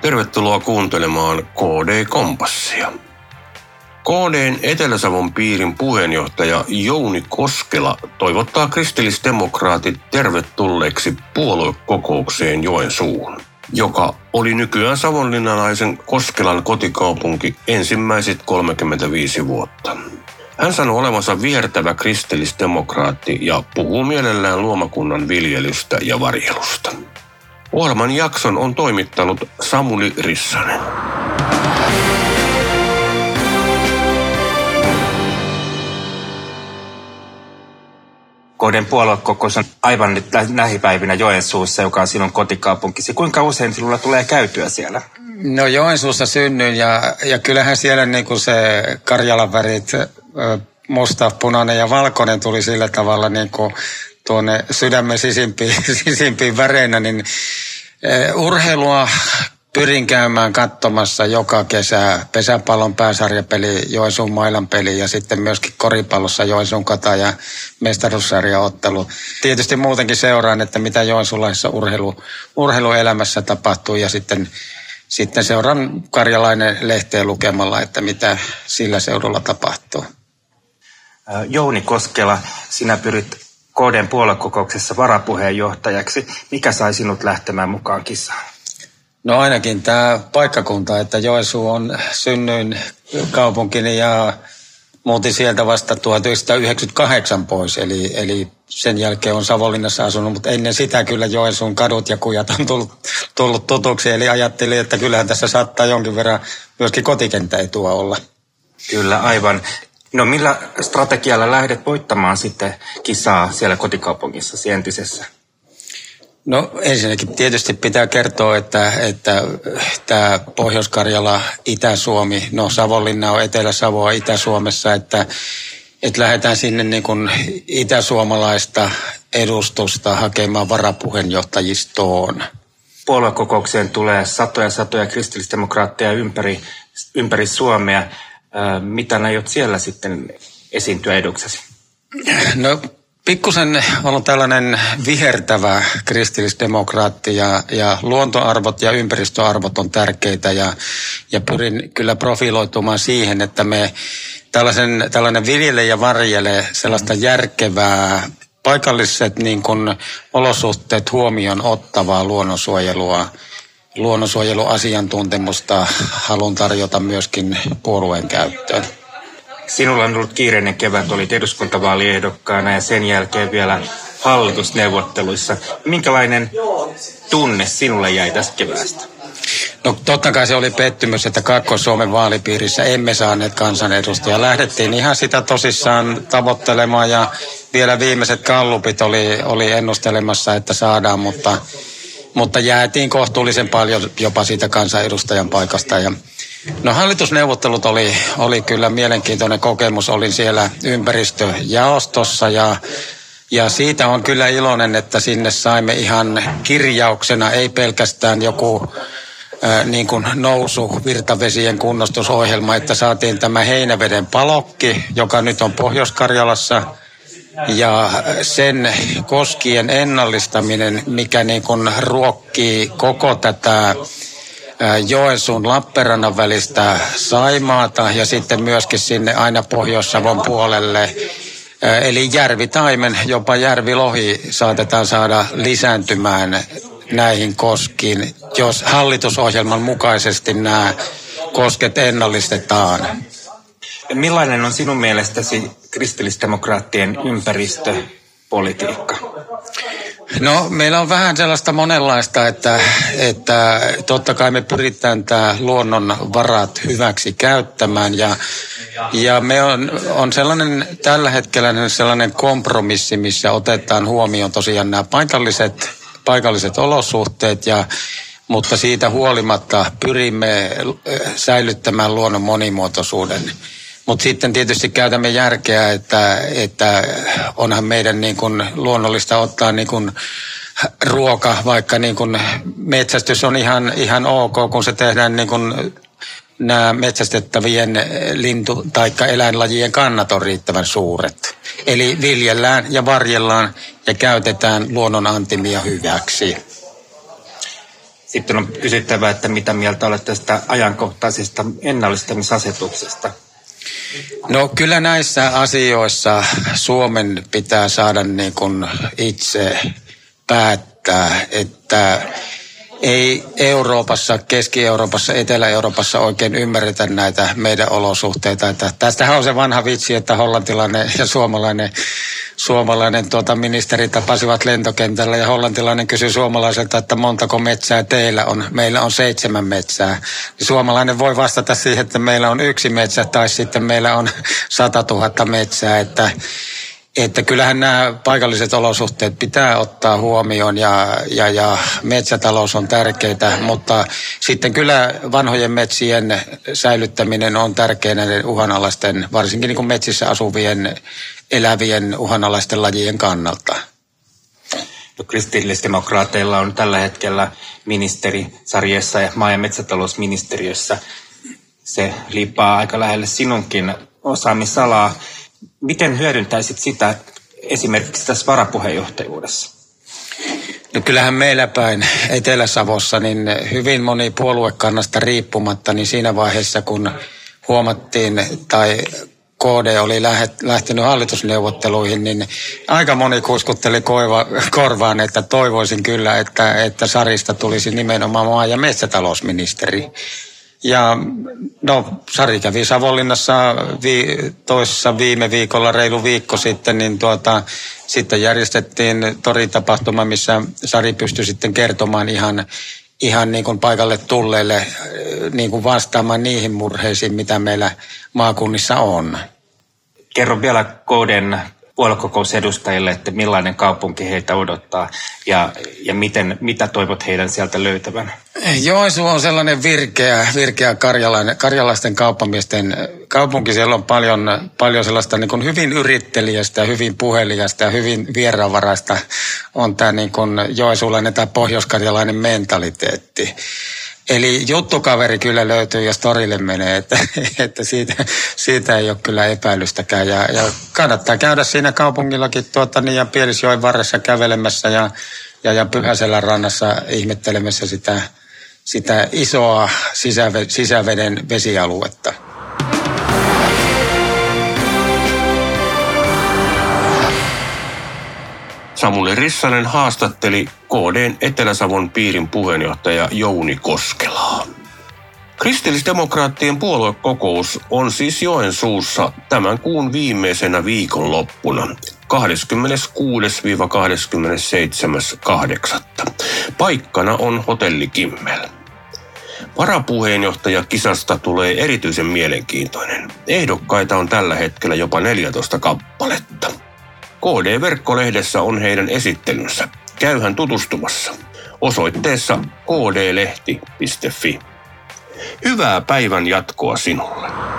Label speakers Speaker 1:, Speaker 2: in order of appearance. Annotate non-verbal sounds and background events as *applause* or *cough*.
Speaker 1: Tervetuloa kuuntelemaan KD Kompassia. KDn Etelä-Savon piirin puheenjohtaja Jouni Koskela toivottaa kristillisdemokraatit tervetulleeksi puoluekokoukseen Joensuuhun, joka oli nykyään savonlinnalaisen Koskelan kotikaupunki ensimmäiset 35 vuotta. Hän sanoo olevansa viertävä kristillisdemokraatti ja puhuu mielellään luomakunnan viljelystä ja varjelusta. Ohjelman jakson on toimittanut Samuli Rissanen.
Speaker 2: KDn puoluekokous on aivan nyt lähipäivinä Joensuussa, joka on sinun kotikaupunkisi. Kuinka usein sinulla tulee käytyä siellä?
Speaker 3: No Joensuussa synnyin ja, ja kyllähän siellä niin kuin se Karjalan värit, musta, punainen ja valkoinen tuli sillä tavalla niin kuin tuonne sydämen sisimpiin, *laughs* sisimpiin väreinä, niin urheilua pyrin käymään katsomassa joka kesä pesäpallon pääsarjapeli, Joensuun mailan peli ja sitten myöskin koripallossa Joensuun kata ja mestaruussarjaottelu. Tietysti muutenkin seuraan, että mitä joensuulaisessa urheilu, urheiluelämässä tapahtuu ja sitten, sitten seuraan Karjalainen lehteen lukemalla, että mitä sillä seudulla tapahtuu.
Speaker 2: Jouni Koskela, sinä pyrit KDn puoluekokouksessa varapuheenjohtajaksi. Mikä sai sinut lähtemään mukaan kisaan?
Speaker 3: No ainakin tämä paikkakunta, että Joensuu on synnyin kaupunkini ja muutin sieltä vasta 1998 pois, eli, eli sen jälkeen on Savonlinnassa asunut, mutta ennen sitä kyllä Joensuun kadut ja kujat on tullut, tullut tutuksi, eli ajattelin, että kyllähän tässä saattaa jonkin verran myöskin kotikenttäetua olla.
Speaker 2: Kyllä, aivan. No millä strategialla lähdet voittamaan sitten kisaa siellä kotikaupungissa entisessä?
Speaker 3: No ensinnäkin tietysti pitää kertoa, että, että tämä Pohjois-Karjala, Itä-Suomi, no Savonlinna on Etelä-Savoa Itä-Suomessa, että, että lähdetään sinne niin kuin itäsuomalaista edustusta hakemaan varapuheenjohtajistoon.
Speaker 2: Puoluekokoukseen tulee satoja satoja kristillisdemokraatteja ympäri, ympäri Suomea. Mitä aiot siellä sitten esiintyä eduksesi? *clears throat*
Speaker 3: No pikkusen on tällainen vihertävä kristillisdemokraatti ja, ja luontoarvot ja ympäristöarvot on tärkeitä ja, ja pyrin kyllä profiloitumaan siihen, että me tällaisen, tällainen viljele ja varjele sellaista järkevää paikalliset niin kuin olosuhteet huomioon ottavaa luonnonsuojelua, luonnonsuojeluasiantuntemusta haluan tarjota myöskin puolueen käyttöön.
Speaker 2: Sinulla on ollut kiireinen kevät, olit eduskuntavaaliehdokkaana ja sen jälkeen vielä hallitusneuvotteluissa. Minkälainen tunne sinulle jäi tästä keväästä?
Speaker 3: No totta kai se oli pettymys, että Kaakkois-Suomen vaalipiirissä emme saaneet kansanedustajia. Lähdettiin ihan sitä tosissaan tavoittelemaan ja vielä viimeiset kallupit oli, oli ennustelemassa, että saadaan, mutta, mutta jäätiin kohtuullisen paljon jopa siitä kansanedustajan paikasta. Ja No hallitusneuvottelut oli, oli kyllä mielenkiintoinen kokemus. Olin siellä ympäristöjaostossa ja, ja siitä on kyllä iloinen, että sinne saimme ihan kirjauksena, ei pelkästään joku ää, niin kuin nousu virtavesien kunnostusohjelma, että saatiin tämä Heinäveden palokki, joka nyt on Pohjois-Karjalassa ja sen koskien ennallistaminen, mikä niin kuin ruokkii koko tätä Joensuun Lappeenrannan välistä Saimaata ja sitten myöskin sinne aina Pohjois-Savon puolelle. Eli järvitaimen, jopa järvilohi saatetaan saada lisääntymään näihin koskiin, jos hallitusohjelman mukaisesti nämä kosket ennallistetaan.
Speaker 2: Millainen on sinun mielestäsi kristillisdemokraattien ympäristöpolitiikka?
Speaker 3: No meillä on vähän sellaista monenlaista, että, että totta kai me pyritään tämä luonnon varat hyväksi käyttämään ja, ja me on, on sellainen tällä hetkellä sellainen kompromissi, missä otetaan huomioon tosiaan nämä paikalliset, paikalliset olosuhteet ja mutta siitä huolimatta pyrimme säilyttämään luonnon monimuotoisuuden. Mutta sitten tietysti käytämme järkeä, että, että onhan meidän niin kuin luonnollista ottaa niin kuin ruoka, vaikka niin kuin metsästys on ihan, ihan ok, kun se tehdään niin kuin nämä metsästettävien lintu- tai eläinlajien kannat on riittävän suuret. Eli viljellään ja varjellaan ja käytetään luonnon antimia hyväksi.
Speaker 2: Sitten on kysyttävä, että mitä mieltä olet tästä ajankohtaisesta ennallistamisasetuksesta?
Speaker 3: No kyllä näissä asioissa Suomen pitää saada niin kuin itse päättää, että ei Euroopassa, Keski-Euroopassa, Etelä-Euroopassa oikein ymmärretä näitä meidän olosuhteita. Että tästähän on se vanha vitsi, että hollantilainen ja suomalainen, suomalainen tuota, ministeri tapasivat lentokentällä ja hollantilainen kysyi suomalaiselta, että montako metsää teillä on. Meillä on seitsemän metsää. Suomalainen voi vastata siihen, että meillä on yksi metsä tai sitten meillä on *laughs* sata tuhatta metsää. Että että kyllähän nämä paikalliset olosuhteet pitää ottaa huomioon ja, ja, ja metsätalous on tärkeää, mutta sitten kyllä vanhojen metsien säilyttäminen on tärkeää näiden uhanalaisten, varsinkin niin kuin metsissä asuvien elävien uhanalaisten lajien kannalta.
Speaker 2: No, kristillisdemokraateilla on tällä hetkellä ministeri sarjessa ja maa- ja metsätalousministeriössä. Se liippaa aika lähelle sinunkin osaamisalaa. Miten hyödyntäisit sitä esimerkiksi tässä varapuheenjohtajuudessa?
Speaker 3: No kyllähän meillä päin Etelä-Savossa niin hyvin moni puoluekannasta riippumatta, niin siinä vaiheessa kun huomattiin tai KD oli lähtenyt hallitusneuvotteluihin, niin aika moni kuskutteli koiva, korvaan, että toivoisin kyllä, että, että Sarista tulisi nimenomaan maa- ja metsätalousministeri. Ja no, Sari kävi Savonlinnassa vi, toissa viime viikolla, reilu viikko sitten, niin tuota, sitten järjestettiin toritapahtuma, missä Sari pystyi sitten kertomaan ihan, ihan niin kuin paikalle tulleille äh, niin kuin vastaamaan niihin murheisiin, mitä meillä maakunnissa on.
Speaker 2: Kerro vielä Kooden puoluekokousedustajille, että millainen kaupunki heitä odottaa ja, ja miten, mitä toivot heidän sieltä löytävän?
Speaker 3: Joensuu on sellainen virkeä, virkeä karjalainen, karjalaisten kauppamiesten kaupunki. Siellä on paljon, paljon sellaista niin kuin hyvin yrittelijästä, hyvin puhelijasta ja hyvin vieraanvaraista on tämä niin kuin joensuulainen tai pohjoiskarjalainen mentaliteetti. Eli juttukaveri kyllä löytyy, jos torille menee, että, *laughs* että siitä, siitä ei ole kyllä epäilystäkään. Ja, ja kannattaa käydä siinä kaupungillakin tuota, niin, ja Pielisjoen varressa kävelemässä ja, ja, ja Pyhäselän rannassa ihmettelemässä sitä, sitä isoa sisäveden vesialuetta.
Speaker 1: Samuli Rissanen haastatteli KDn Etelä-Savon piirin puheenjohtaja Jouni Koskelaa. Kristillisdemokraattien puoluekokous on siis Joensuussa tämän kuun viimeisenä viikonloppuna 26-27.8. Paikkana on Hotelli Kimmel. Varapuheenjohtaja kisasta tulee erityisen mielenkiintoinen. Ehdokkaita on tällä hetkellä jopa 14 kappaletta. KD-verkkolehdessä on heidän esittelynsä. Käyhän tutustumassa osoitteessa kdlehti.fi. Hyvää päivän jatkoa sinulle.